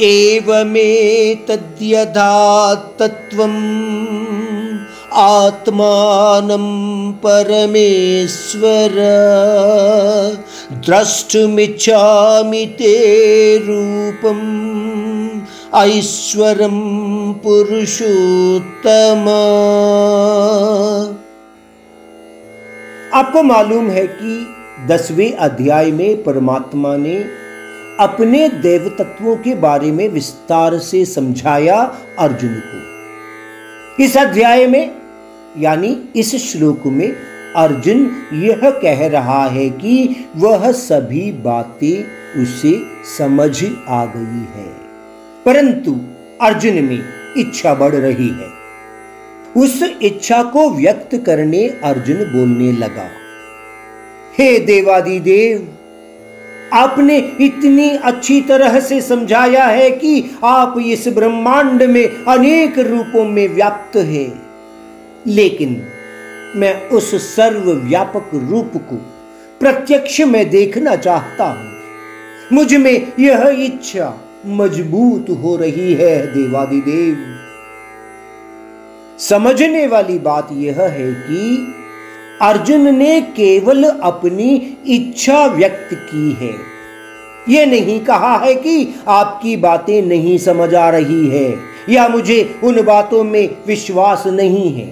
एवमेतद्यथा तत्त्वम् आत्मानं परमेश्वर। द्रष्टुमिच्छामि ते रूपम् ऐश्वरं पुरुषोत्तम। आपको मालूम है कि दसवें अध्याय में परमात्मा ने अपने देव तत्वों के बारे में विस्तार से समझाया अर्जुन को। इस अध्याय में, यानी इस श्लोक में, अर्जुन यह कह रहा है कि वह सभी बातें उसे समझ आ गई है। परंतु अर्जुन में इच्छा बढ़ रही है। उस इच्छा को व्यक्त करने अर्जुन बोलने लगा, हे देवादिदेव आपने इतनी अच्छी तरह से समझाया है कि आप इस ब्रह्मांड में अनेक रूपों में व्याप्त है। लेकिन मैं उस सर्वव्यापक रूप को प्रत्यक्ष में देखना चाहता हूँ। मुझमें यह इच्छा मज़बूत हो रही है, देवादिदेव। समझने वाली बात यह है कि अर्जुन ने केवल अपनी इच्छा व्यक्त की है। यह नहीं कहा है कि आपकी बातें नहीं समझ आ रही है, या मुझे उन बातों में विश्वास नहीं है।